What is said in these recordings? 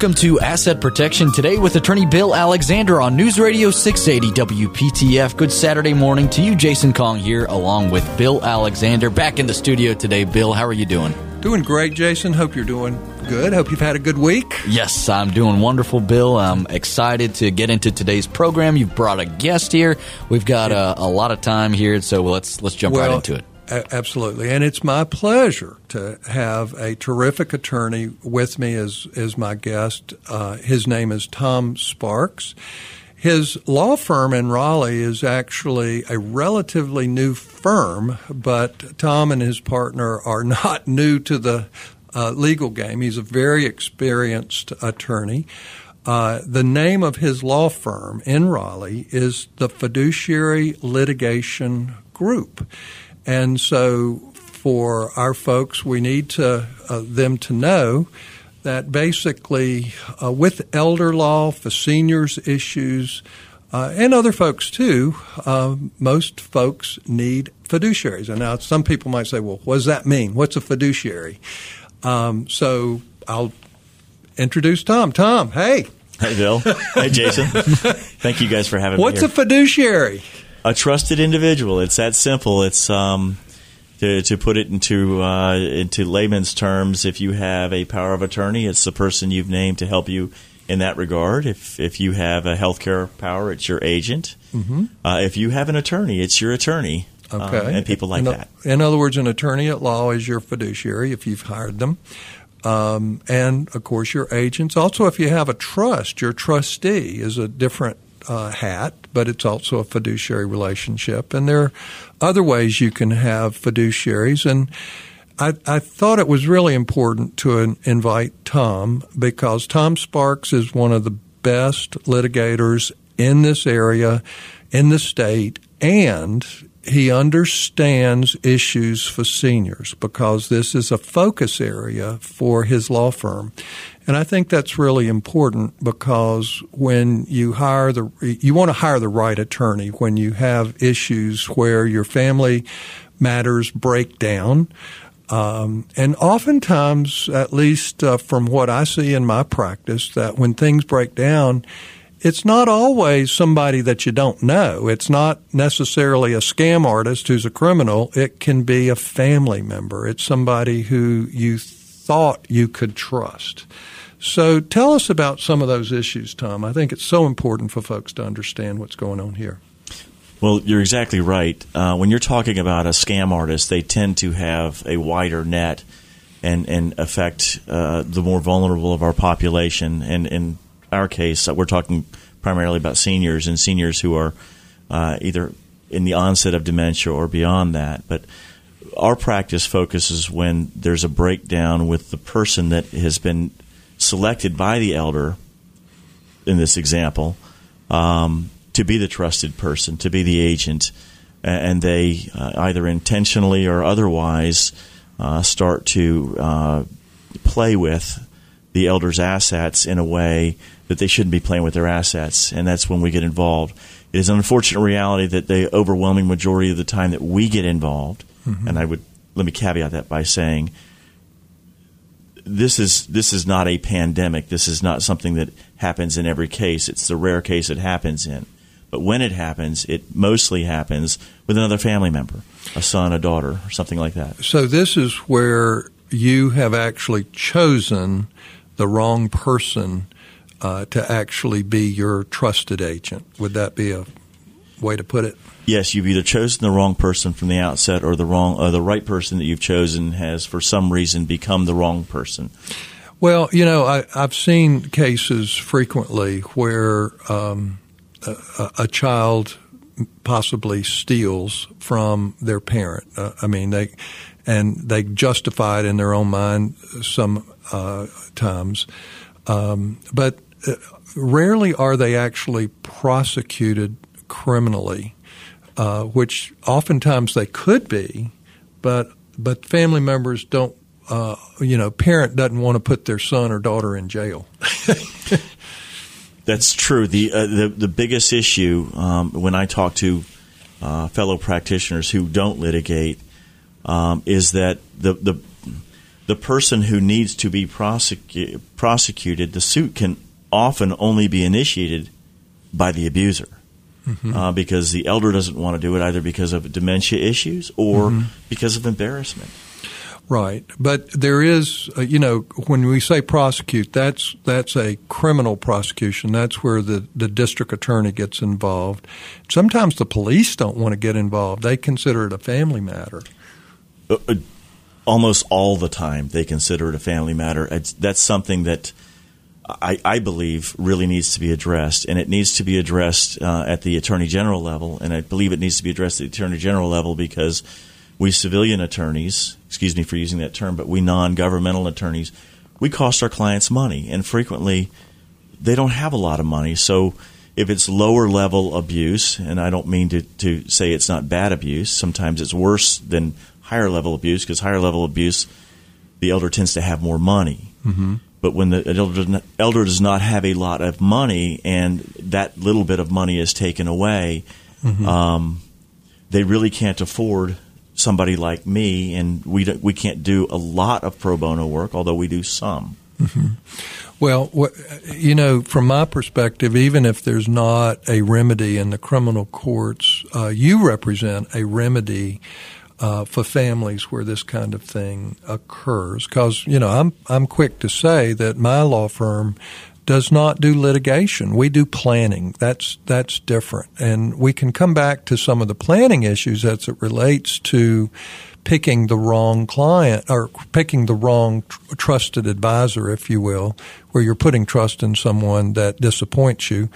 Welcome to Asset Protection today with attorney Bill Alexander on News Radio 680 WPTF. Good Saturday morning to you, Jason Kong here, along with Bill Alexander. Back in the studio today. Bill, how are you doing? Doing great, Jason. Hope you're doing good. Hope you've had a good week. Yes, I'm doing wonderful, Bill. I'm excited to get into today's program. You've brought a guest here. We've got a, uh, a lot of time here, so let's let's jump well, right into it. Absolutely, and it's my pleasure to have a terrific attorney with me as as my guest. Uh, his name is Tom Sparks. His law firm in Raleigh is actually a relatively new firm, but Tom and his partner are not new to the uh, legal game. He's a very experienced attorney. Uh, the name of his law firm in Raleigh is the Fiduciary Litigation Group. And so, for our folks, we need to, uh, them to know that basically, uh, with elder law, for seniors issues, uh, and other folks too, uh, most folks need fiduciaries. And now some people might say, well, what does that mean? What's a fiduciary? Um, so I'll introduce Tom. Tom, hey. Hey, Bill. hey, Jason. Thank you guys for having What's me. What's a fiduciary? A trusted individual. It's that simple. It's um, to, to put it into uh, into layman's terms. If you have a power of attorney, it's the person you've named to help you in that regard. If if you have a healthcare power, it's your agent. Mm-hmm. Uh, if you have an attorney, it's your attorney. Um, okay, um, and people like in, that. In other words, an attorney at law is your fiduciary if you've hired them. Um, and of course, your agents. Also, if you have a trust, your trustee is a different uh, hat, but it's also a fiduciary relationship. And there are other ways you can have fiduciaries. And I, I thought it was really important to invite Tom because Tom Sparks is one of the best litigators in this area, in the state, and he understands issues for seniors because this is a focus area for his law firm. And I think that's really important because when you hire the, you want to hire the right attorney when you have issues where your family matters break down. Um, and oftentimes, at least uh, from what I see in my practice, that when things break down, it's not always somebody that you don't know. It's not necessarily a scam artist who's a criminal. It can be a family member. It's somebody who you thought you could trust. So tell us about some of those issues, Tom. I think it's so important for folks to understand what's going on here. Well, you're exactly right. Uh, when you're talking about a scam artist, they tend to have a wider net and, and affect uh, the more vulnerable of our population. And in our case, we're talking primarily about seniors and seniors who are uh, either in the onset of dementia or beyond that. But our practice focuses when there's a breakdown with the person that has been selected by the elder, in this example, um, to be the trusted person, to be the agent, and they uh, either intentionally or otherwise uh, start to uh, play with the elder's assets in a way that they shouldn't be playing with their assets, and that's when we get involved. It is an unfortunate reality that the overwhelming majority of the time that we get involved, mm-hmm. and I would let me caveat that by saying this is this is not a pandemic. This is not something that happens in every case. It's the rare case it happens in. But when it happens, it mostly happens with another family member, a son, a daughter, or something like that. So this is where you have actually chosen the wrong person uh, to actually be your trusted agent. Would that be a way to put it? Yes, you've either chosen the wrong person from the outset, or the wrong, or the right person that you've chosen has, for some reason, become the wrong person. Well, you know, I, have seen cases frequently where um, a, a, child possibly steals from their parent. Uh, I mean, they and they justify it in their own mind some uh, times, um, but uh, rarely are they actually prosecuted criminally uh, which oftentimes they could be, but but family members don't. Uh, you know, parent doesn't want to put their son or daughter in jail. That's true. The uh, the the biggest issue um, when I talk to uh, fellow practitioners who don't litigate um, is that the the the person who needs to be prosecu- prosecuted, the suit can often only be initiated by the abuser. Mm-hmm. Uh, because the elder doesn't want to do it either because of dementia issues or mm-hmm. because of embarrassment. Right, but there is, uh, you know, when we say prosecute, that's that's a criminal prosecution. That's where the the district attorney gets involved. Sometimes the police don't want to get involved; they consider it a family matter. Uh, uh, almost all the time, they consider it a family matter. It's, that's something that I, I, believe really needs to be addressed, and it needs to be addressed uh, at the attorney general level, and I believe it needs to be addressed at the attorney general level because we civilian attorneys, excuse me for using that term, but we non governmental attorneys, we cost our clients money, and frequently they don't have a lot of money. So if it's lower level abuse, and I don't mean to, to say it's not bad abuse, sometimes it's worse than higher level abuse because higher level abuse, the elder tends to have more money. Mm-hmm. But when the elder, elder does not have a lot of money and that little bit of money is taken away, mm-hmm. um, they really can't afford somebody like me, and we we can't do a lot of pro bono work, although we do some. Mm-hmm. Well, you know, from my perspective, even if there's not a remedy in the criminal courts, uh, you represent a remedy uh, for families where this kind of thing occurs. Because you know, I'm I'm quick to say that my law firm does not do litigation. We do planning. That's that's different, and we can come back to some of the planning issues as it relates to picking the wrong client or picking the wrong tr- trusted advisor, if you will, where you're putting trust in someone that disappoints you.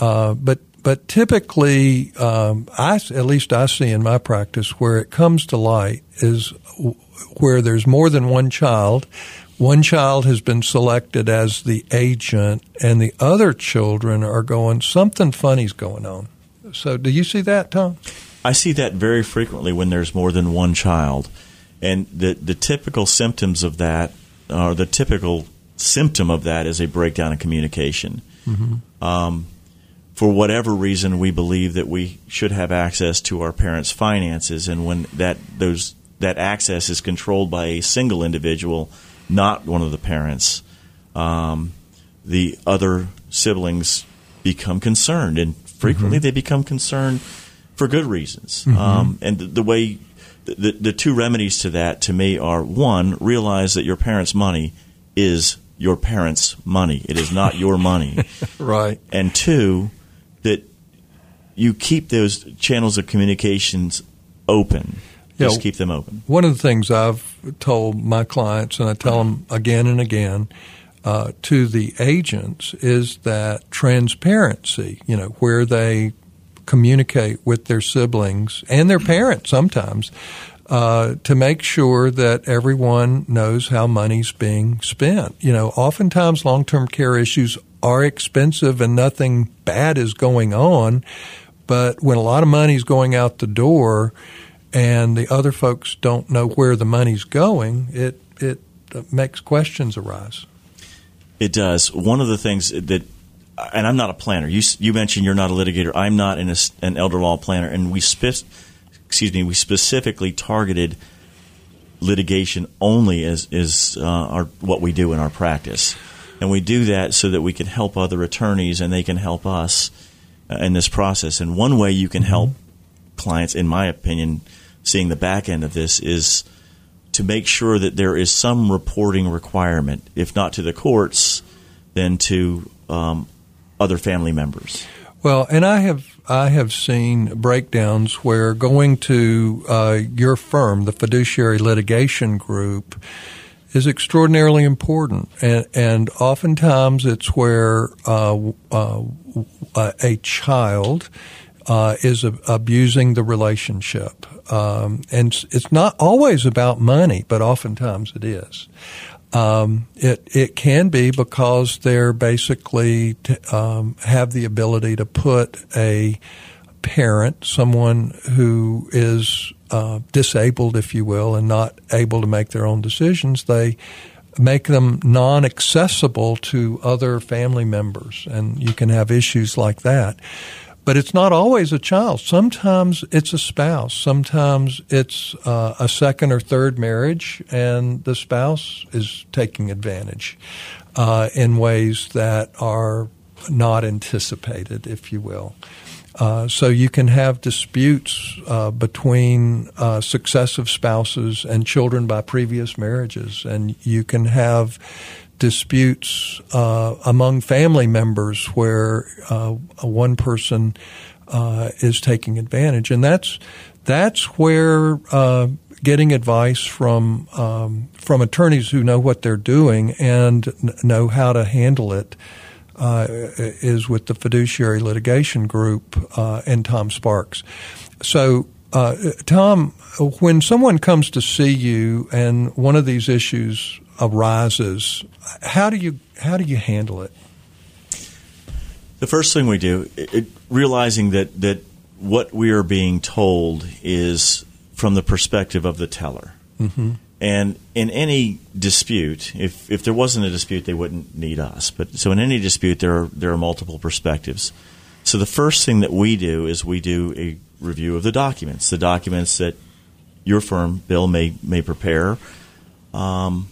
Uh, but but typically, um, I at least I see in my practice where it comes to light is where there's more than one child one child has been selected as the agent, and the other children are going, something funny's going on. So, do you see that, Tom? I see that very frequently when there's more than one child. And the, the typical symptoms of that, or the typical symptom of that, is a breakdown in communication. Mm-hmm. Um, for whatever reason, we believe that we should have access to our parents' finances, and when that those that access is controlled by a single individual, not one of the parents, um, the other siblings become concerned, and frequently mm-hmm. they become concerned for good reasons. Mm-hmm. Um, and the, the way the, the two remedies to that to me are one, realize that your parents' money is your parents' money. It is not your money. right. And two, you keep those channels of communications open. Just keep them open. One of the things I've told my clients, and I tell them again and again, uh, to the agents is that transparency, you know, where they communicate with their siblings and their parents sometimes uh, to make sure that everyone knows how money's being spent. You know, oftentimes long term care issues are expensive and nothing bad is going on, but when a lot of money's going out the door, and the other folks don't know where the money's going, it it makes questions arise. It does. One of the things that, and I'm not a planner. You you mentioned you're not a litigator. I'm not an, an elder law planner, and we spe- excuse me, we specifically targeted litigation only as is uh, our what we do in our practice, and we do that so that we can help other attorneys and they can help us uh, in this process. And one way you can help clients, in my opinion, seeing the back end of this is to make sure that there is some reporting requirement, if not to the courts, then to um, other family members. Well, and I have I have seen breakdowns where going to uh, your firm, the fiduciary litigation group, is extraordinarily important, and, and oftentimes it's where uh, uh, a child uh, is abusing the relationship. Um, and it's not always about money, but oftentimes it is. Um, it it can be because they're basically t- um, have the ability to put a parent, someone who is uh, disabled, if you will, and not able to make their own decisions. They make them non-accessible to other family members, and you can have issues like that. but it's not always a child. Sometimes it's a spouse. Sometimes it's uh, a second or third marriage, and the spouse is taking advantage uh, in ways that are not anticipated, if you will. Uh, so you can have disputes uh, between uh, successive spouses and children by previous marriages, and you can have disputes uh, among family members where uh, one person is taking advantage, and that's that's where getting advice from um, from attorneys who know what they're doing and know how to handle it uh, is with the fiduciary litigation group uh, and Tom Sparks. So, uh, Tom, when someone comes to see you and one of these issues arises, how do you how do you handle it? The first thing we do, it, realizing that that what we are being told is from the perspective of the teller. Mm-hmm. And in any dispute, if, if there wasn't a dispute, they wouldn't need us. But so in any dispute, there are there are multiple perspectives. So the first thing that we do is we do a review of the documents, the documents that your firm, Bill, may may prepare, um,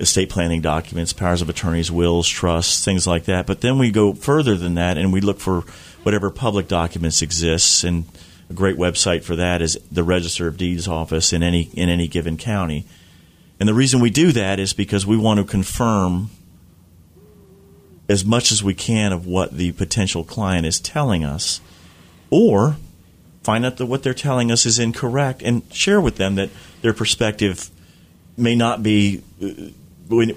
estate planning documents, powers of attorneys, wills, trusts, things like that. But then we go further than that, and we look for whatever public documents exists and a great website for that is the Register of Deeds office in any in any given county. And the reason we do that is because we want to confirm as much as we can of what the potential client is telling us, or find out that what they're telling us is incorrect and share with them that their perspective may not be uh,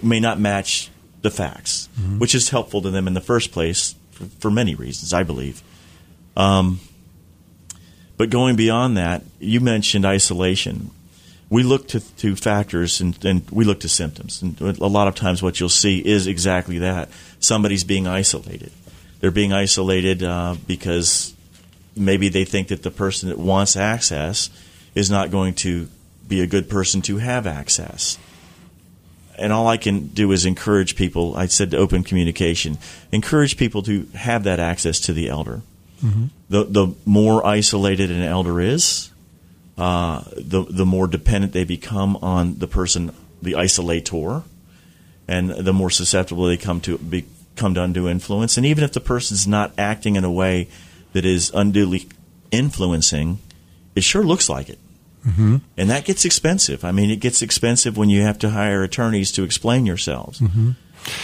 may not match the facts, mm-hmm. which is helpful to them in the first place for, for many reasons, I believe. Um, but going beyond that, you mentioned isolation. We look to, to factors and, and, we look to symptoms. And a lot of times, what you'll see is exactly that somebody's being isolated. They're being isolated uh, because maybe they think that the person that wants access is not going to be a good person to have access. And all I can do is encourage people. I said to open communication. Encourage people to have that access to the elder. Mm-hmm. The the more isolated an elder is, uh, the the more dependent they become on the person, the isolator, and the more susceptible they come to become to undue influence. And even if the person's not acting in a way that is unduly influencing, it sure looks like it. Mm-hmm. And that gets expensive. I mean, it gets expensive when you have to hire attorneys to explain yourselves. Mm-hmm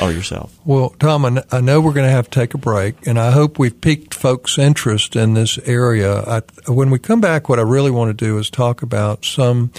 or yourself? Well, Tom, I know we're going to have to take a break, and I hope we've piqued folks' interest in this area. I, when we come back, what I really want to do is talk about some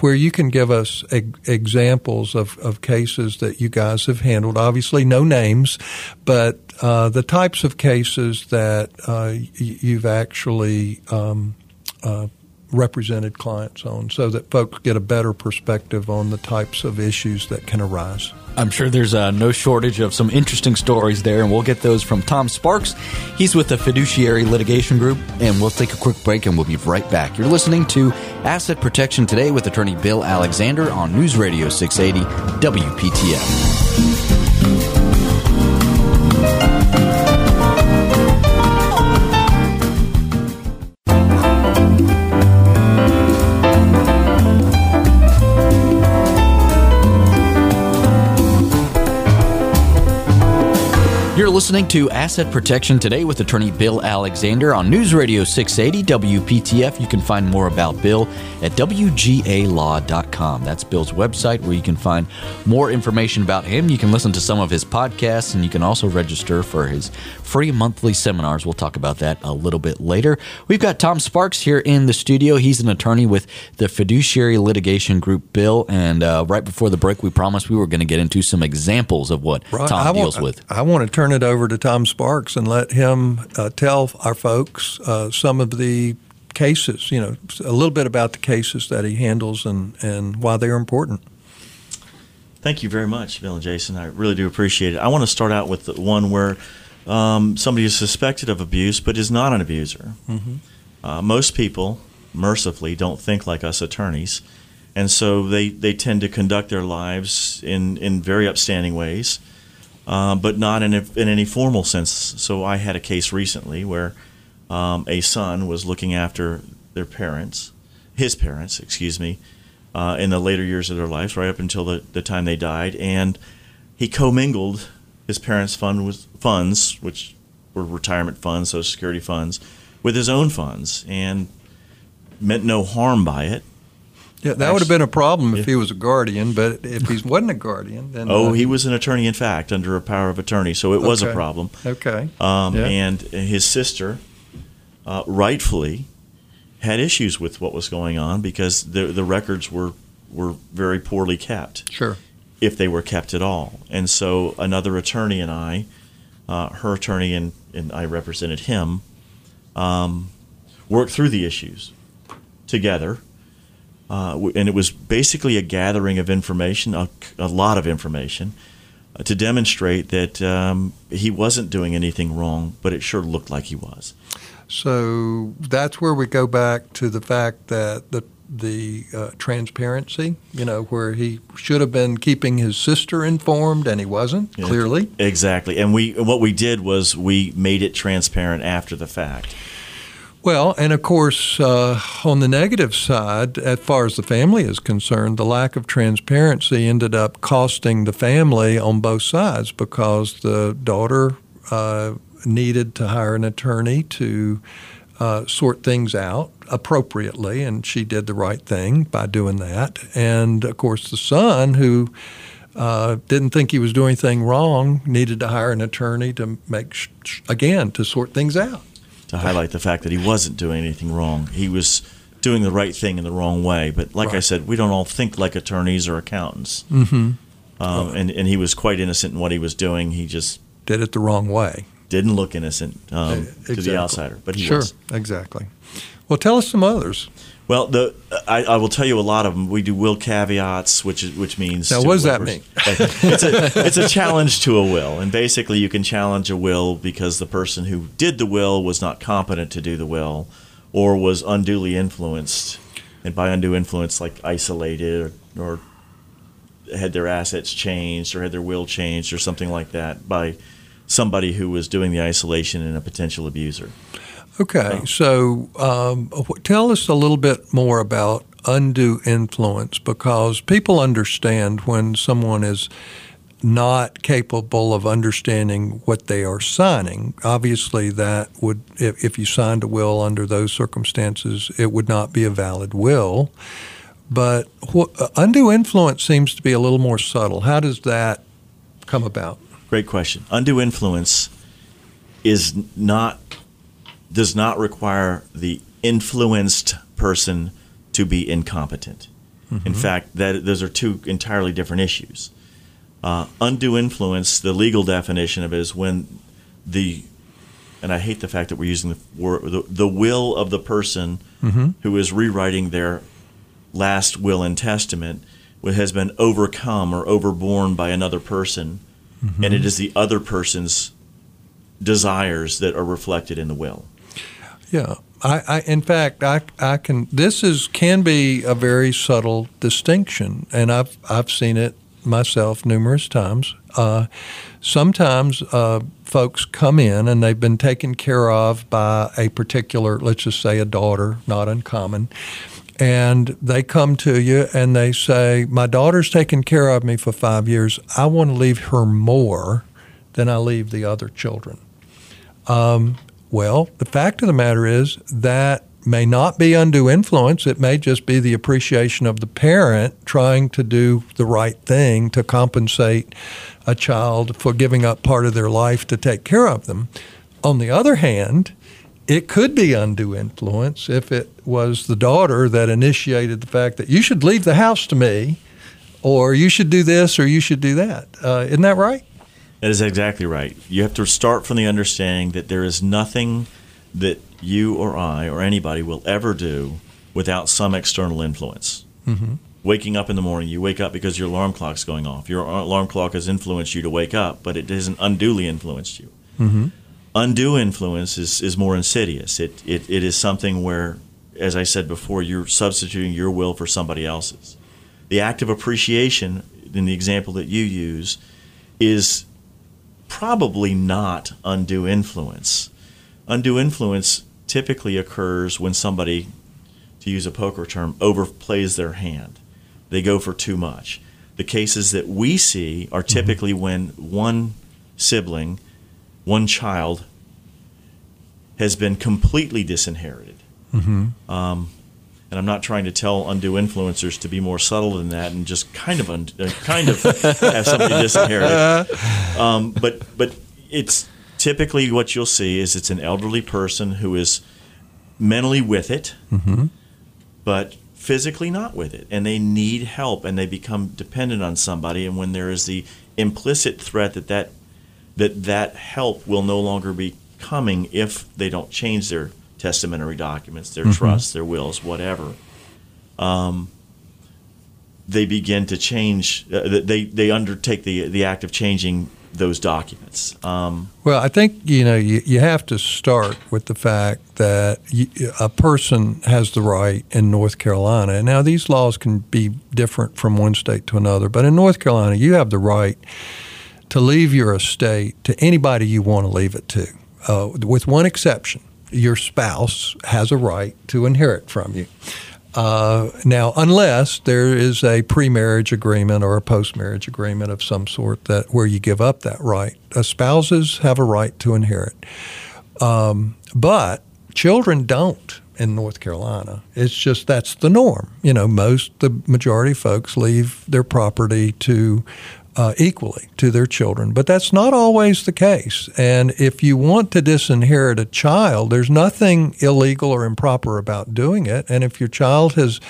where you can give us examples of, of cases that you guys have handled. Obviously, no names, but uh, the types of cases that uh, you've actually um, uh, represented clients on so that folks get a better perspective on the types of issues that can arise. I'm sure there's uh, no shortage of some interesting stories there, and we'll get those from Tom Sparks. He's with the Fiduciary Litigation Group, and we'll take a quick break and we'll be right back. You're listening to Asset Protection Today with attorney Bill Alexander on News Radio 680 WPTF. Listening to Asset Protection Today with attorney Bill Alexander on News Radio 680 WPTF. You can find more about Bill at WGAlaw.com. That's Bill's website where you can find more information about him. You can listen to some of his podcasts and you can also register for his free monthly seminars. We'll talk about that a little bit later. We've got Tom Sparks here in the studio. He's an attorney with the Fiduciary Litigation Group, Bill. And uh, right before the break, we promised we were going to get into some examples of what right. Tom I deals want, with. I, I want to turn it over to Tom Sparks and let him uh, tell our folks uh, some of the cases, you know, a little bit about the cases that he handles and, and why they're important. Thank you very much, Bill and Jason. I really do appreciate it. I want to start out with the one where um, somebody is suspected of abuse but is not an abuser. Mm-hmm. Uh, most people, mercifully, don't think like us attorneys, and so they, they tend to conduct their lives in, in very upstanding ways uh, but not in, a, in any formal sense. So I had a case recently where um, a son was looking after their parents, his parents, excuse me, uh, in the later years of their lives, right up until the, the time they died, and he commingled his parents' fund with funds, which were retirement funds, Social Security funds, with his own funds, and meant no harm by it. Yeah, that would have been a problem if yeah. he was a guardian, but if he wasn't a guardian, then oh, uh, he was an attorney in fact under a power of attorney, so it okay. was a problem. Okay. Um, yeah. And his sister, uh, rightfully, had issues with what was going on because the the records were were very poorly kept. Sure. If they were kept at all, and so another attorney and I, uh, her attorney and, and I represented him, um, worked through the issues together uh, and it was basically a gathering of information, a, a lot of information, uh, to demonstrate that um, he wasn't doing anything wrong, but it sure looked like he was. So that's where we go back to the fact that the the uh, transparency, you know, where he should have been keeping his sister informed and he wasn't, yeah, clearly. Exactly. And we what we did was we made it transparent after the fact. Well, and of course, uh, on the negative side, as far as the family is concerned, the lack of transparency ended up costing the family on both sides because the daughter uh, needed to hire an attorney to uh, sort things out appropriately, and she did the right thing by doing that. And of course, the son, who uh, didn't think he was doing anything wrong, needed to hire an attorney to make, sh- again, to sort things out to highlight the fact that he wasn't doing anything wrong. He was doing the right thing in the wrong way. But like right. I said, we don't all think like attorneys or accountants. Mm-hmm. Um, and, and he was quite innocent in what he was doing. He just did it the wrong way. Didn't look innocent um, exactly. to the outsider, but he sure, was. exactly. Well, tell us some others. Well, the I, I, will tell you a lot of them. We do will caveats, which is, which means now what does that mean? it's a it's a challenge to a will, and basically you can challenge a will because the person who did the will was not competent to do the will, or was unduly influenced, and by undue influence, like isolated or, or had their assets changed or had their will changed or something like that by somebody who was doing the isolation and a potential abuser. Okay, so um, tell us a little bit more about undue influence because people understand when someone is not capable of understanding what they are signing. Obviously, that would, if, if you signed a will under those circumstances, it would not be a valid will. But what, undue influence seems to be a little more subtle. How does that come about? Great question. Undue influence is not does not require the influenced person to be incompetent. Mm-hmm. In fact, that those are two entirely different issues. Uh, undue influence, the legal definition of it is when the, and I hate the fact that we're using the word, the, the will of the person mm-hmm. who is rewriting their last will and testament has been overcome or overborne by another person, mm-hmm. and it is the other person's desires that are reflected in the will. Yeah, I, I, in fact, I, I can. This is can be a very subtle distinction, and I've I've seen it myself numerous times. Uh, sometimes uh, folks come in and they've been taken care of by a particular, let's just say, a daughter, not uncommon. And they come to you and they say, My daughter's taken care of me for five years. I want to leave her more than I leave the other children. Um, well, the fact of the matter is that may not be undue influence. It may just be the appreciation of the parent trying to do the right thing to compensate a child for giving up part of their life to take care of them. On the other hand, it could be undue influence if it was the daughter that initiated the fact that you should leave the house to me, or you should do this, or you should do that. Uh, isn't that right? That is exactly right. You have to start from the understanding that there is nothing that you or I or anybody will ever do without some external influence. Mm-hmm. Waking up in the morning, you wake up because your alarm clock's going off. Your alarm clock has influenced you to wake up, but it hasn't unduly influenced you. Mm-hmm. Undue influence is, is more insidious. It, it, it is something where, as I said before, you're substituting your will for somebody else's. The act of appreciation, in the example that you use, is probably not undue influence. Undue influence typically occurs when somebody, to use a poker term, overplays their hand. They go for too much. The cases that we see are typically when one sibling, one child, has been completely disinherited. Um, and I'm not trying to tell undue influencers to be more subtle than that and just kind of un- uh, kind of have somebody disinherited. Um, but but it's typically what you'll see is it's an elderly person who is mentally with it, but physically not with it, and they need help, and they become dependent on somebody. And when there is the implicit threat that that that that help will no longer be coming if they don't change their testamentary documents, their trusts, their wills, whatever. Um, they begin to change. Uh, they they undertake the the act of changing those documents. Um, Well, I think you know you, you have to start with the fact that you, a person has the right in North Carolina. Now these laws can be different from one state to another, but in North Carolina, you have the right to leave your estate to anybody you want to leave it to, uh, with one exception: your spouse has a right to inherit from you. Uh, now, unless there is a pre-marriage agreement or a post-marriage agreement of some sort that where you give up that right, uh, spouses have a right to inherit, um, but children don't in North Carolina. It's just that's the norm. You know, most the majority of folks leave their property to uh, equally to their children, but that's not always the case. And if you want to disinherit a child, there's nothing illegal or improper about doing it. And if your child has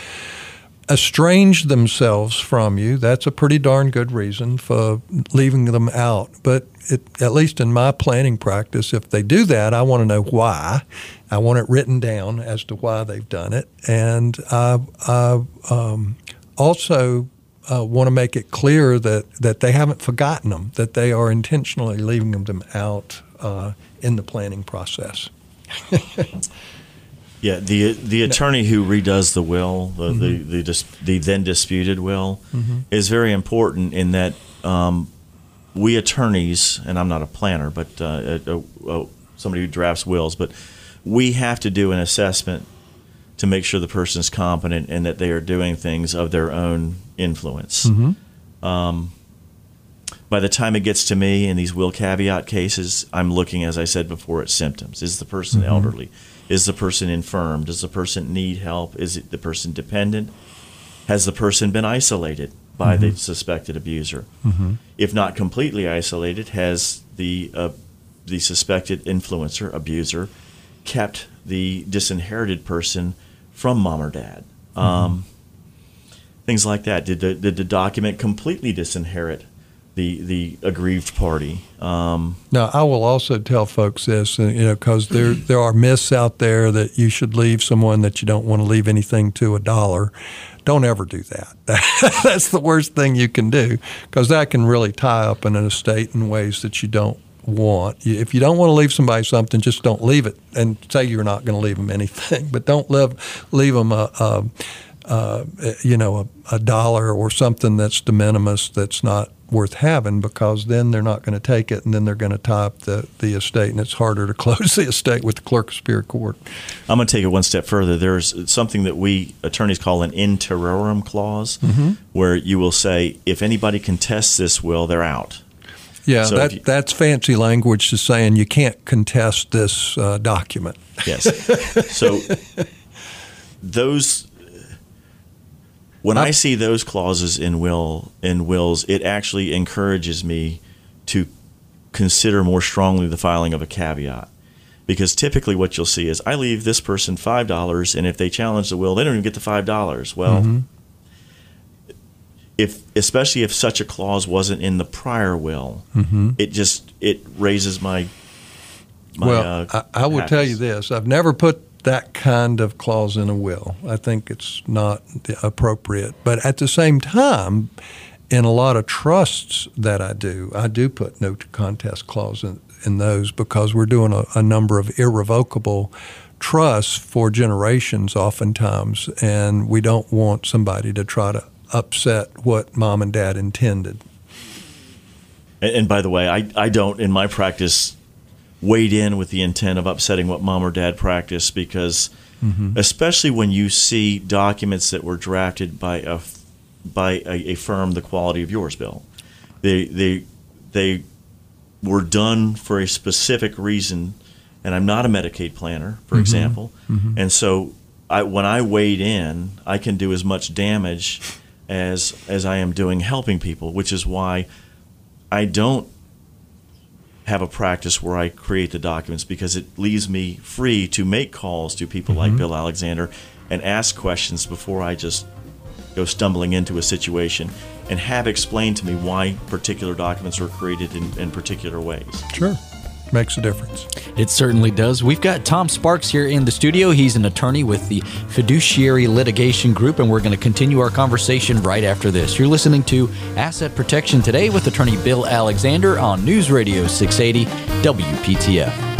estranged themselves from you, that's a pretty darn good reason for leaving them out. But it, at least in my planning practice, if they do that, I want to know why. I want it written down as to why they've done it. And I, I um, also uh, want to make it clear that, that they haven't forgotten them, that they are intentionally leaving them out uh, in the planning process. Yeah, the the attorney who redoes the will, the the the, dis, the then disputed will, is very important in that um, we attorneys, and I'm not a planner, but uh, a, a, somebody who drafts wills, but we have to do an assessment to make sure the person is competent and that they are doing things of their own influence. Um, by the time it gets to me in these will caveat cases, I'm looking, as I said before, at symptoms. Is the person elderly? Is the person infirm? Does the person need help? Is it the person dependent? Has the person been isolated by the suspected abuser? If not completely isolated, has the uh, the suspected influencer abuser kept the disinherited person from mom or dad? Um, things like that. Did the did the document completely disinherit the the aggrieved party? Um, Now, I will also tell folks this, uh, you know, because there there are myths out there that you should leave someone that you don't want to leave anything to a dollar. Don't ever do that. That's the worst thing you can do because that can really tie up an estate in ways that you don't want. If you don't want to leave somebody something, just don't leave it and say you're not going to leave them anything. But don't leave leave them a. a uh, you know, a, a dollar or something that's de minimis that's not worth having because then they're not going to take it and then they're going to tie up the, the estate and it's harder to close the estate with the clerk of superior court. I'm going to take it one step further. There's something that we attorneys call an in terrorem clause, where you will say if anybody contests this will, they're out. Yeah, So that, you- that's fancy language to saying you can't contest this uh, document. Yes. so those when I see those clauses in will in wills, it actually encourages me to consider more strongly the filing of a caveat. Because typically what you'll see is I leave this person five dollars and if they challenge the will, they don't even get the five dollars. Well if especially if such a clause wasn't in the prior will, it just it raises my my well, uh, I, I will tell you this I've never put that kind of clause in a will. I think it's not appropriate. But at the same time, in a lot of trusts that I do, I do put no contest clause in, in those because we're doing a, a number of irrevocable trusts for generations oftentimes, and we don't want somebody to try to upset what mom and dad intended. And, and by the way, I, I don't in my practice wade in with the intent of upsetting what mom or dad practice because, mm-hmm. especially when you see documents that were drafted by a by a, a, firm the quality of yours, Bill, they they they were done for a specific reason. And I'm not a Medicaid planner, for mm-hmm. example, mm-hmm. and so I, when I wade in, I can do as much damage as as I am doing helping people, which is why I don't have a practice where I create the documents because it leaves me free to make calls to people mm-hmm. like Bill Alexander and ask questions before I just go stumbling into a situation and have explained to me why particular documents were created in, in particular ways. Sure makes a difference. It certainly does. We've got Tom Sparks here in the studio. He's an attorney with the Fiduciary Litigation Group, and we're going to continue our conversation right after this. You're listening to Asset Protection Today with attorney Bill Alexander on News Radio 680 WPTF.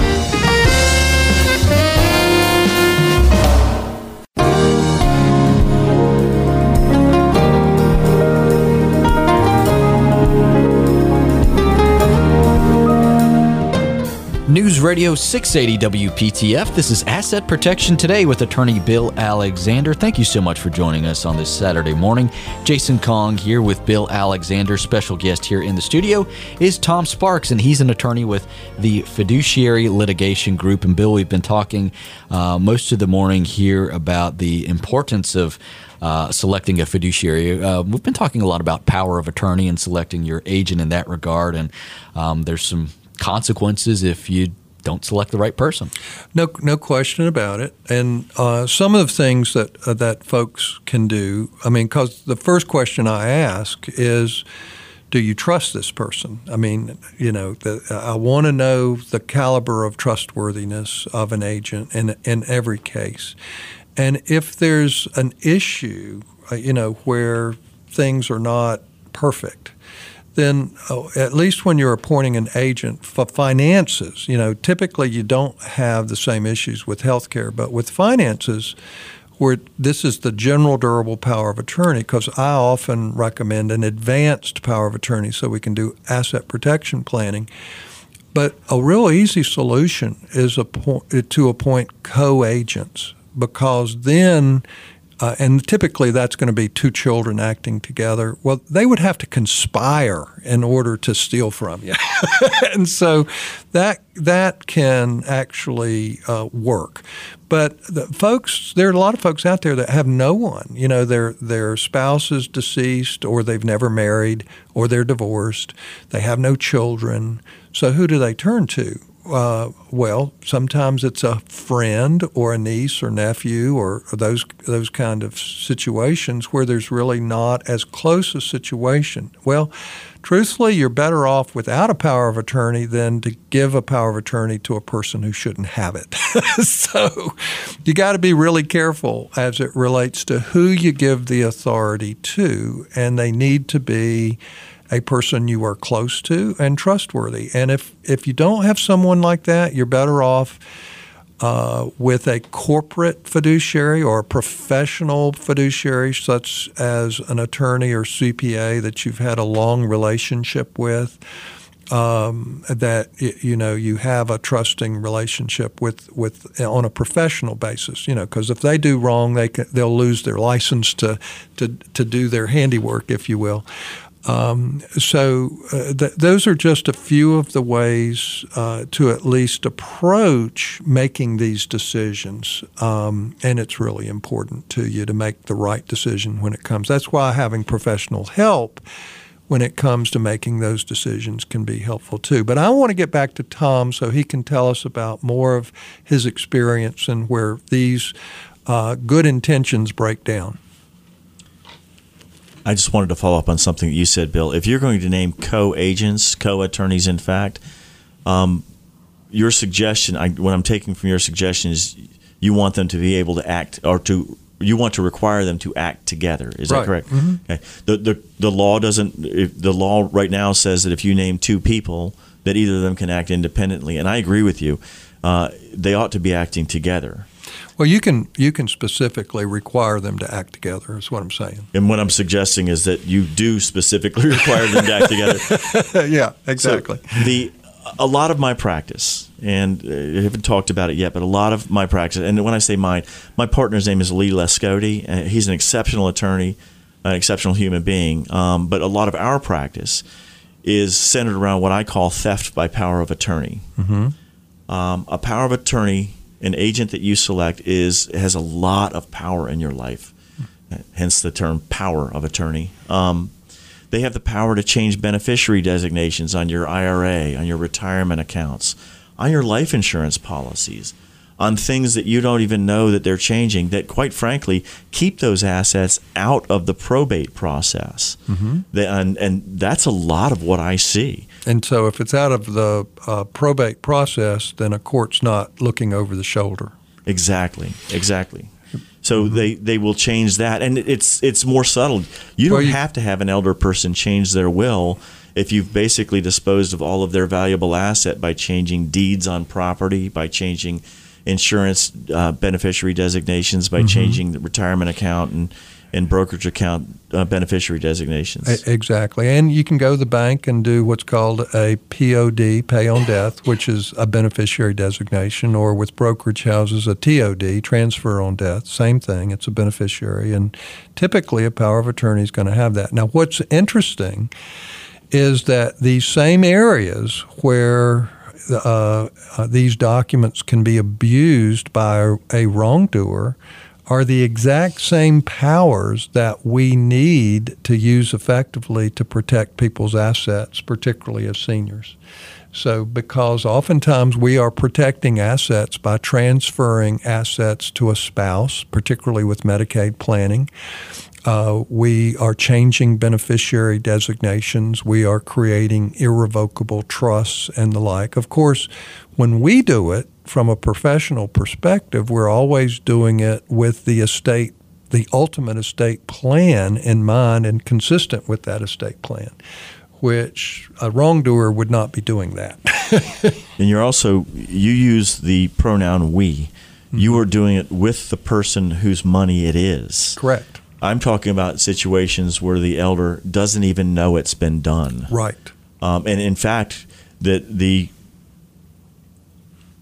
Radio 680 WPTF. This is Asset Protection Today with attorney Bill Alexander. Thank you so much for joining us on this Saturday morning. Jason Kong here with Bill Alexander. Special guest here in the studio is Tom Sparks, and he's an attorney with the Fiduciary Litigation Group. And Bill, we've been talking uh, most of the morning here about the importance of uh, selecting a fiduciary. Uh, we've been talking a lot about power of attorney and selecting your agent in that regard, and um, there's some consequences if you don't select the right person. No, no question about it. And uh, some of the things that uh, that folks can do. I mean, because the first question I ask is, do you trust this person? I mean, you know, the, I want to know the caliber of trustworthiness of an agent in in every case. And if there's an issue, uh, you know, where things are not perfect, then oh, at least when you're appointing an agent for finances, you know, typically you don't have the same issues with healthcare, but with finances, where this is the general durable power of attorney, because I often recommend an advanced power of attorney so we can do asset protection planning. But a real easy solution is to appoint co-agents because then uh, and typically that's going to be two children acting together. Well, they would have to conspire in order to steal from you, and so that that can actually uh, work. But the folks, there are a lot of folks out there that have no one. You know, their their spouse is deceased, or they've never married, or they're divorced. They have no children. So who do they turn to? Uh, well, sometimes it's a friend or a niece or nephew or those those kind of situations where there's really not as close a situation. Well, truthfully, you're better off without a power of attorney than to give a power of attorney to a person who shouldn't have it. so, you got to be really careful as it relates to who you give the authority to, and they need to be a person you are close to and trustworthy. And if, if you don't have someone like that, you're better off uh, with a corporate fiduciary or a professional fiduciary, such as an attorney or CPA that you've had a long relationship with. Um, that you know you have a trusting relationship with with on a professional basis. You know, because if they do wrong, they can, they'll lose their license to to to do their handiwork, if you will. Um, so uh, th- those are just a few of the ways uh, to at least approach making these decisions, um, and it's really important to you to make the right decision when it comes. That's why having professional help when it comes to making those decisions can be helpful too. But I want to get back to Tom so he can tell us about more of his experience and where these uh, good intentions break down. I just wanted to follow up on something that you said, Bill. If you're going to name co-agents, co-attorneys, in fact, um, your suggestion, I, what I'm taking from your suggestion is you want them to be able to act or to you want to require them to act together. Is right. that correct? Mm-hmm. Okay. The, the the law doesn't. the law right now says that if you name two people, that either of them can act independently, and I agree with you. Uh, they ought to be acting together. Well, you can you can specifically require them to act together. Is what I'm saying. And what I'm suggesting is that you do specifically require them to act together. yeah, exactly. So the a lot of my practice, and uh, I haven't talked about it yet, but a lot of my practice, and when I say mine, my partner's name is Lee Lescoti. Uh, he's an exceptional attorney, an exceptional human being. Um, but a lot of our practice is centered around what I call theft by power of attorney. Mm-hmm. Um, a power of attorney, an agent that you select, is has a lot of power in your life. Hence the term power of attorney. Um, they have the power to change beneficiary designations on your IRA, on your retirement accounts, on your life insurance policies, on things that you don't even know that they're changing, that quite frankly keep those assets out of the probate process. Mm-hmm. And, and that's a lot of what I see. And so, if it's out of the uh, probate process, then a court's not looking over the shoulder. Exactly, exactly. So they, they will change that, and it's it's more subtle. You don't Well, you- have to have an elder person change their will if you've basically disposed of all of their valuable asset by changing deeds on property, by changing insurance uh, beneficiary designations, by changing the retirement account and and brokerage account uh, beneficiary designations. Exactly. And you can go to the bank and do what's called a POD, pay on death, which is a beneficiary designation, or with brokerage houses, a TOD, transfer on death. Same thing, it's a beneficiary. And typically, a power of attorney is going to have that. Now, what's interesting is that these same areas where uh, uh, these documents can be abused by a wrongdoer are the exact same powers that we need to use effectively to protect people's assets, particularly as seniors. So, because oftentimes we are protecting assets by transferring assets to a spouse, particularly with Medicaid planning. Uh, we are changing beneficiary designations. We are creating irrevocable trusts and the like. Of course, when we do it from a professional perspective, we're always doing it with the estate, the ultimate estate plan in mind and consistent with that estate plan, which a wrongdoer would not be doing that. And you're also you use the pronoun we. You are doing it with the person whose money it is. Correct. I'm talking about situations where the elder doesn't even know it's been done. Right. Um, and in fact, that the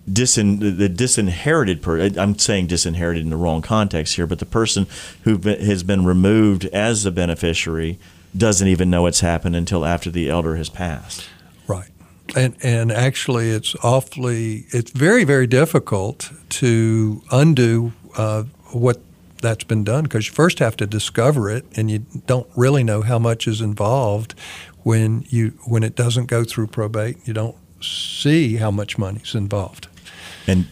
disin, the disinherited person, I'm saying disinherited in the wrong context here, but the person who has been removed as the beneficiary doesn't even know it's happened until after the elder has passed. Right. And and actually, it's awfully, it's very very difficult to undo uh, what that's been done because you first have to discover it, and you don't really know how much is involved when you when it doesn't go through probate. You don't see how much money's involved. And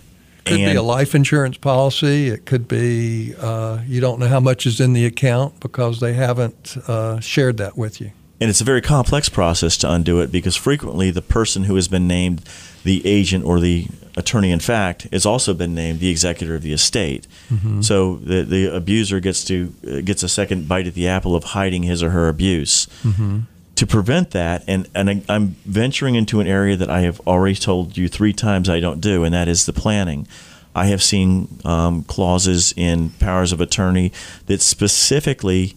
It could and be a life insurance policy. It could be uh, you don't know how much is in the account because they haven't uh, shared that with you. And it's a very complex process to undo it because frequently the person who has been named the agent or the attorney in fact has also been named the executor of the estate. So the, the abuser gets to uh, gets a second bite at the apple of hiding his or her abuse. To prevent that, and, and I, I'm venturing into an area that I have already told you three times I don't do, and that is the planning. I have seen um, clauses in powers of attorney that specifically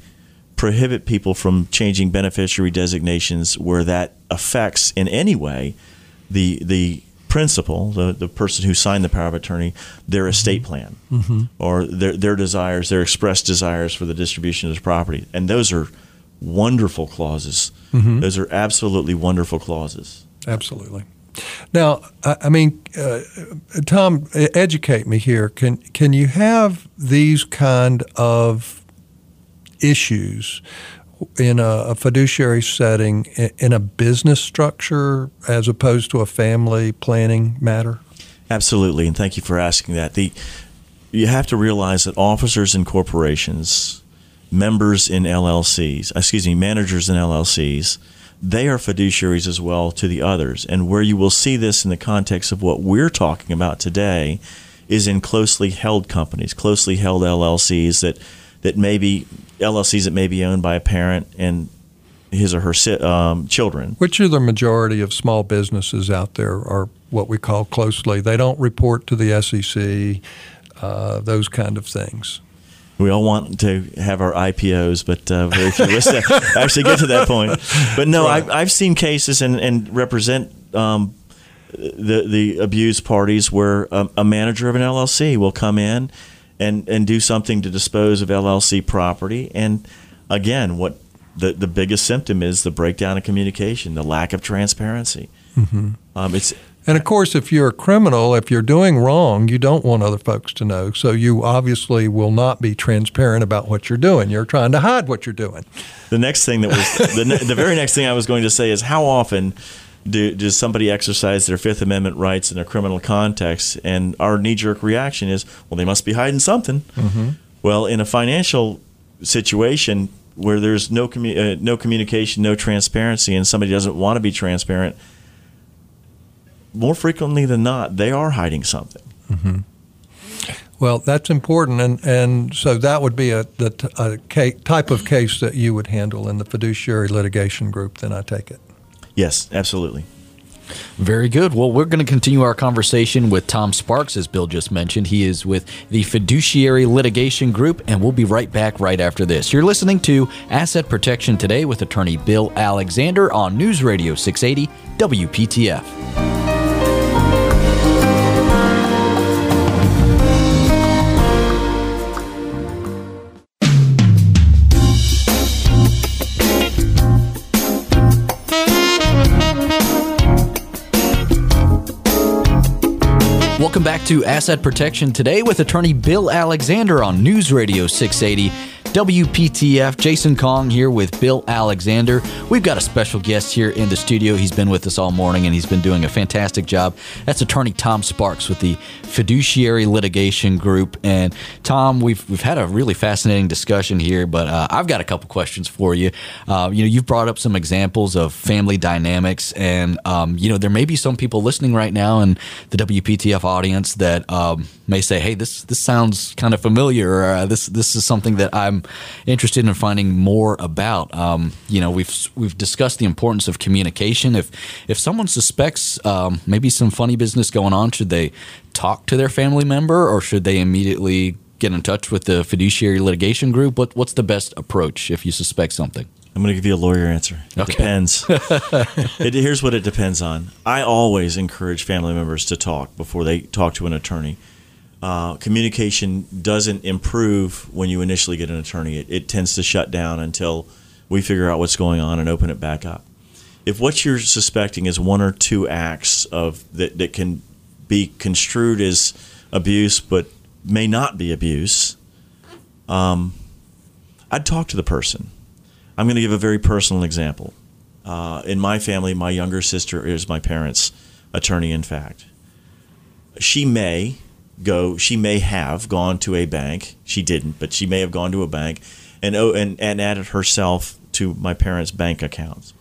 prohibit people from changing beneficiary designations where that affects in any way the the principal, the, the person who signed the power of attorney, their estate plan or their their desires, their expressed desires for the distribution of the property. And those are wonderful clauses. Those are absolutely wonderful clauses. Absolutely. Now, I I mean, uh, Tom, educate me here. Can can you have these kind of issues in a, a fiduciary setting in a business structure as opposed to a family planning matter? Absolutely, and thank you for asking that. The you have to realize that officers in corporations, members in LLCs, excuse me, managers in LLCs, they are fiduciaries as well to the others. And where you will see this in the context of what we're talking about today is in closely held companies, closely held LLCs that that may be LLCs that may be owned by a parent and his or her um, children. Which are the majority of small businesses out there are what we call closely. They don't report to the SEC, uh, those kind of things. We all want to have our IPOs, but uh, very few of us actually get to that point. But no, Right. I, I've seen cases and, and represent um, the the abused parties where a, a manager of an LLC will come in and and do something to dispose of LLC property and again what the the biggest symptom is the breakdown of communication the lack of transparency Mm-hmm. um, it's And of course, if you're a criminal, if you're doing wrong, you don't want other folks to know. So you obviously will not be transparent about what you're doing. You're trying to hide what you're doing. the next thing that was the, ne- the very next thing I was going to say is how often do, does somebody exercise their Fifth Amendment rights in a criminal context? And our knee jerk reaction is, well, they must be hiding something. Well, in a financial situation where there's no commu- uh, no communication, no transparency, and somebody doesn't want to be transparent, more frequently than not, they are hiding something. Mm-hmm. Well, that's important, and, and so that would be a the t- a ca- type of case that you would handle in the fiduciary litigation group. Then I take it. Yes, absolutely. Very good. Well, we're going to continue our conversation with Tom Sparks, as Bill just mentioned. He is with the Fiduciary Litigation Group, and we'll be right back right after this. You're listening to Asset Protection Today with attorney Bill Alexander on News Radio 680 WPTF. To Asset Protection today with attorney Bill Alexander on News Radio 680 WPTF. Jason Kong here with Bill Alexander. We've got a special guest here in the studio. He's been with us all morning and he's been doing a fantastic job. That's attorney Tom Sparks with the Fiduciary Litigation Group. And Tom, we've we've had a really fascinating discussion here, but uh, I've got a couple questions for you. Uh, you know, you've brought up some examples of family dynamics, and um, you know, there may be some people listening right now in the WPTF audience that um, may say, "Hey, this this sounds kind of familiar. Or, uh, this this is something that I'm interested in finding more about." Um, you know, we've we've discussed the importance of communication. If if someone suspects um, maybe some funny business going on, should they talk to their family member, or should they immediately get in touch with the fiduciary litigation group? What what's the best approach if you suspect something? I'm going to give you a lawyer answer. It Okay. depends. it, here's what it depends on. I always encourage family members to talk before they talk to an attorney. Uh, communication doesn't improve when you initially get an attorney. It, it tends to shut down until we figure out what's going on and open it back up. If what you're suspecting is one or two acts of that, that can be construed as abuse but may not be abuse, um, I'd talk to the person. I'm going to give a very personal example. Uh, in my family, my younger sister is my parents' attorney, in fact. She may go, she may have gone to a bank. She didn't, but she may have gone to a bank and, oh, and, and added herself to my parents' bank accounts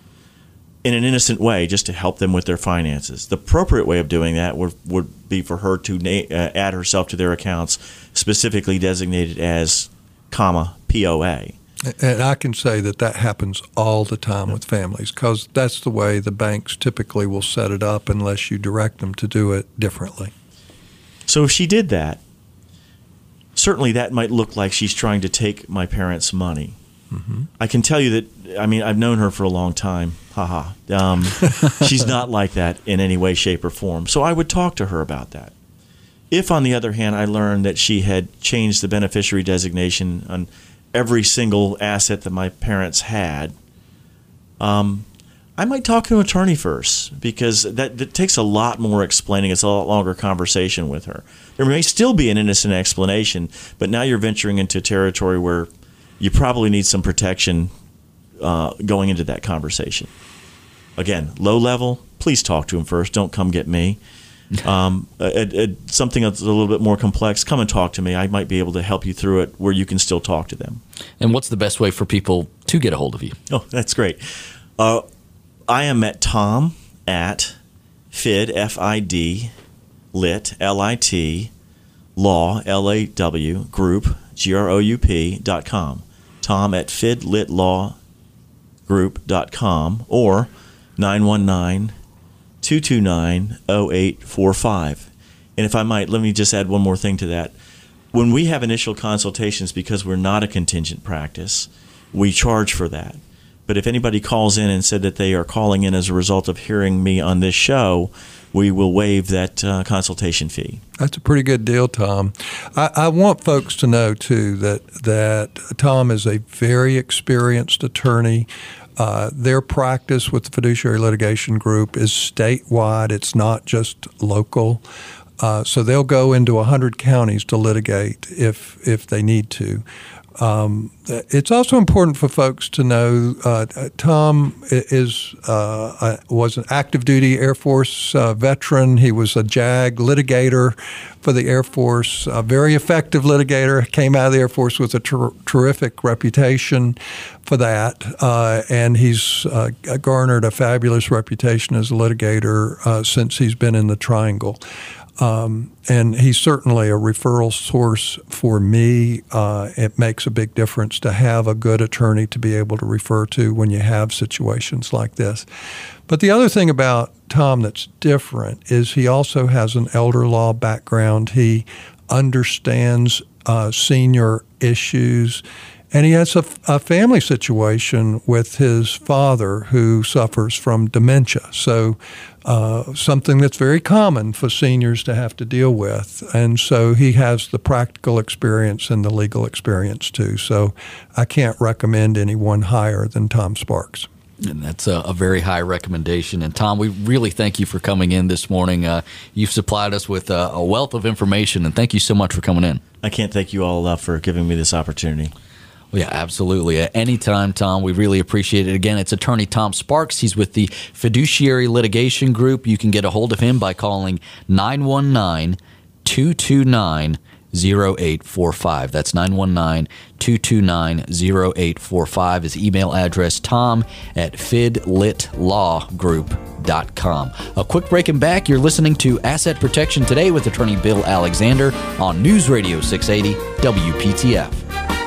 in an innocent way just to help them with their finances. The appropriate way of doing that would, would be for her to na- uh, add herself to their accounts, specifically designated as, comma, POA. And I can say that that happens all the time with families because that's the way the banks typically will set it up unless you direct them to do it differently. So if she did that, certainly that might look like she's trying to take my parents' money. I can tell you that. I mean, I've known her for a long time. Haha. Um, she's not like that in any way, shape, or form. So I would talk to her about that. If, on the other hand, I learned that she had changed the beneficiary designation on every single asset that my parents had, um, I might talk to an attorney first because that, that takes a lot more explaining. It's a lot longer conversation with her. There may still be an innocent explanation, but now you're venturing into territory where you probably need some protection uh, going into that conversation. Again, low level, please talk to him first. Don't come get me. Um, a, a, something that's a little bit more complex, come and talk to me. I might be able to help you through it where you can still talk to them. And what's the best way for people to get a hold of you? Oh, that's great. Uh, I am at Tom at FID, F I D, lit, L I T, law, L A W, group, G R O U P, dot com. Tom at fidlitlawgroup.com or 919 229 0845. And if I might, let me just add one more thing to that. When we have initial consultations, because we're not a contingent practice, we charge for that. But if anybody calls in and said that they are calling in as a result of hearing me on this show, we will waive that uh, consultation fee. That's a pretty good deal, Tom. I, I, want folks to know too that that Tom is a very experienced attorney. Uh, their practice with the fiduciary litigation group is statewide. It's not just local. Uh, so they'll go into 100 counties to litigate if if they need to. Um, it's also important for folks to know uh, Tom is uh, was an active duty Air Force uh, veteran. He was a JAG litigator for the Air Force, a very effective litigator. Came out of the Air Force with a ter- terrific reputation for that, uh, and he's uh, garnered a fabulous reputation as a litigator uh, since he's been in the Triangle. Um, and he's certainly a referral source for me. Uh, it makes a big difference to have a good attorney to be able to refer to when you have situations like this. But the other thing about Tom that's different is he also has an elder law background. He understands uh, senior issues. And he has a, a, family situation with his father who suffers from dementia. So uh, something that's very common for seniors to have to deal with. And so he has the practical experience and the legal experience too. So I can't recommend anyone higher than Tom Sparks. And that's a, a, very high recommendation. And Tom, we really thank you for coming in this morning. Uh, you've supplied us with a, a wealth of information, and thank you so much for coming in. I can't thank you all enough for giving me this opportunity. Yeah, absolutely. At any time, Tom, we really appreciate it. Again, it's attorney Tom Sparks. He's with the Fiduciary Litigation Group. You can get a hold of him by calling 919 229 0845. That's 919 229 0845. His email address, tom at fidlitlawgroup.com. A quick break and back. You're listening to Asset Protection Today with attorney Bill Alexander on News Radio 680 WPTF.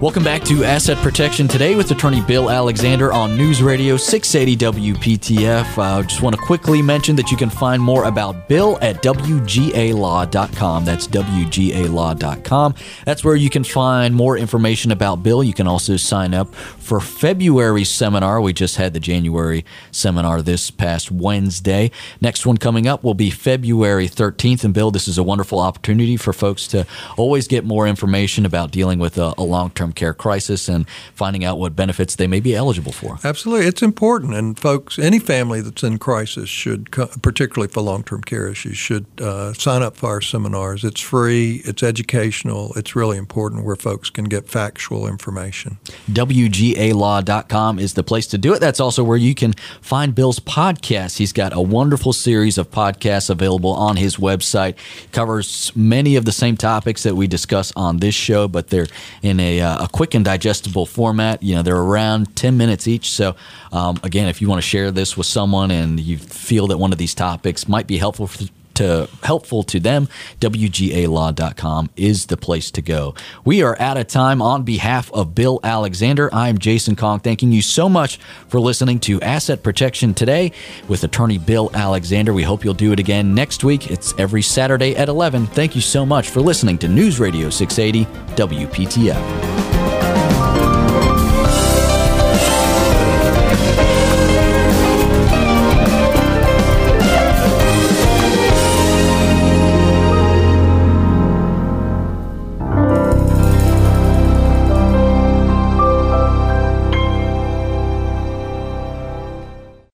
Welcome back to Asset Protection today with attorney Bill Alexander on News Radio 680 WPTF. I uh, just want to quickly mention that you can find more about Bill at WGALaw.com. That's WGALaw.com. That's where you can find more information about Bill. You can also sign up for February's seminar. We just had the January seminar this past Wednesday. Next one coming up will be February 13th. And Bill, this is a wonderful opportunity for folks to always get more information about dealing with a, a long term care crisis and finding out what benefits they may be eligible for. Absolutely. It's important. And folks, any family that's in crisis should, particularly for long term care issues, should uh, sign up for our seminars. It's free, it's educational, it's really important where folks can get factual information. WGAlaw.com is the place to do it. That's also where you can find Bill's podcast. He's got a wonderful series of podcasts available on his website. Covers many of the same topics that we discuss on this show, but they're in a uh, a quick and digestible format. You know, they're around 10 minutes each. So, um, again, if you want to share this with someone and you feel that one of these topics might be helpful for, to helpful to them, WGAlaw.com is the place to go. We are out of time. On behalf of Bill Alexander, I'm Jason Kong, thanking you so much for listening to Asset Protection today with attorney Bill Alexander. We hope you'll do it again next week. It's every Saturday at 11. Thank you so much for listening to News Radio 680 WPTF.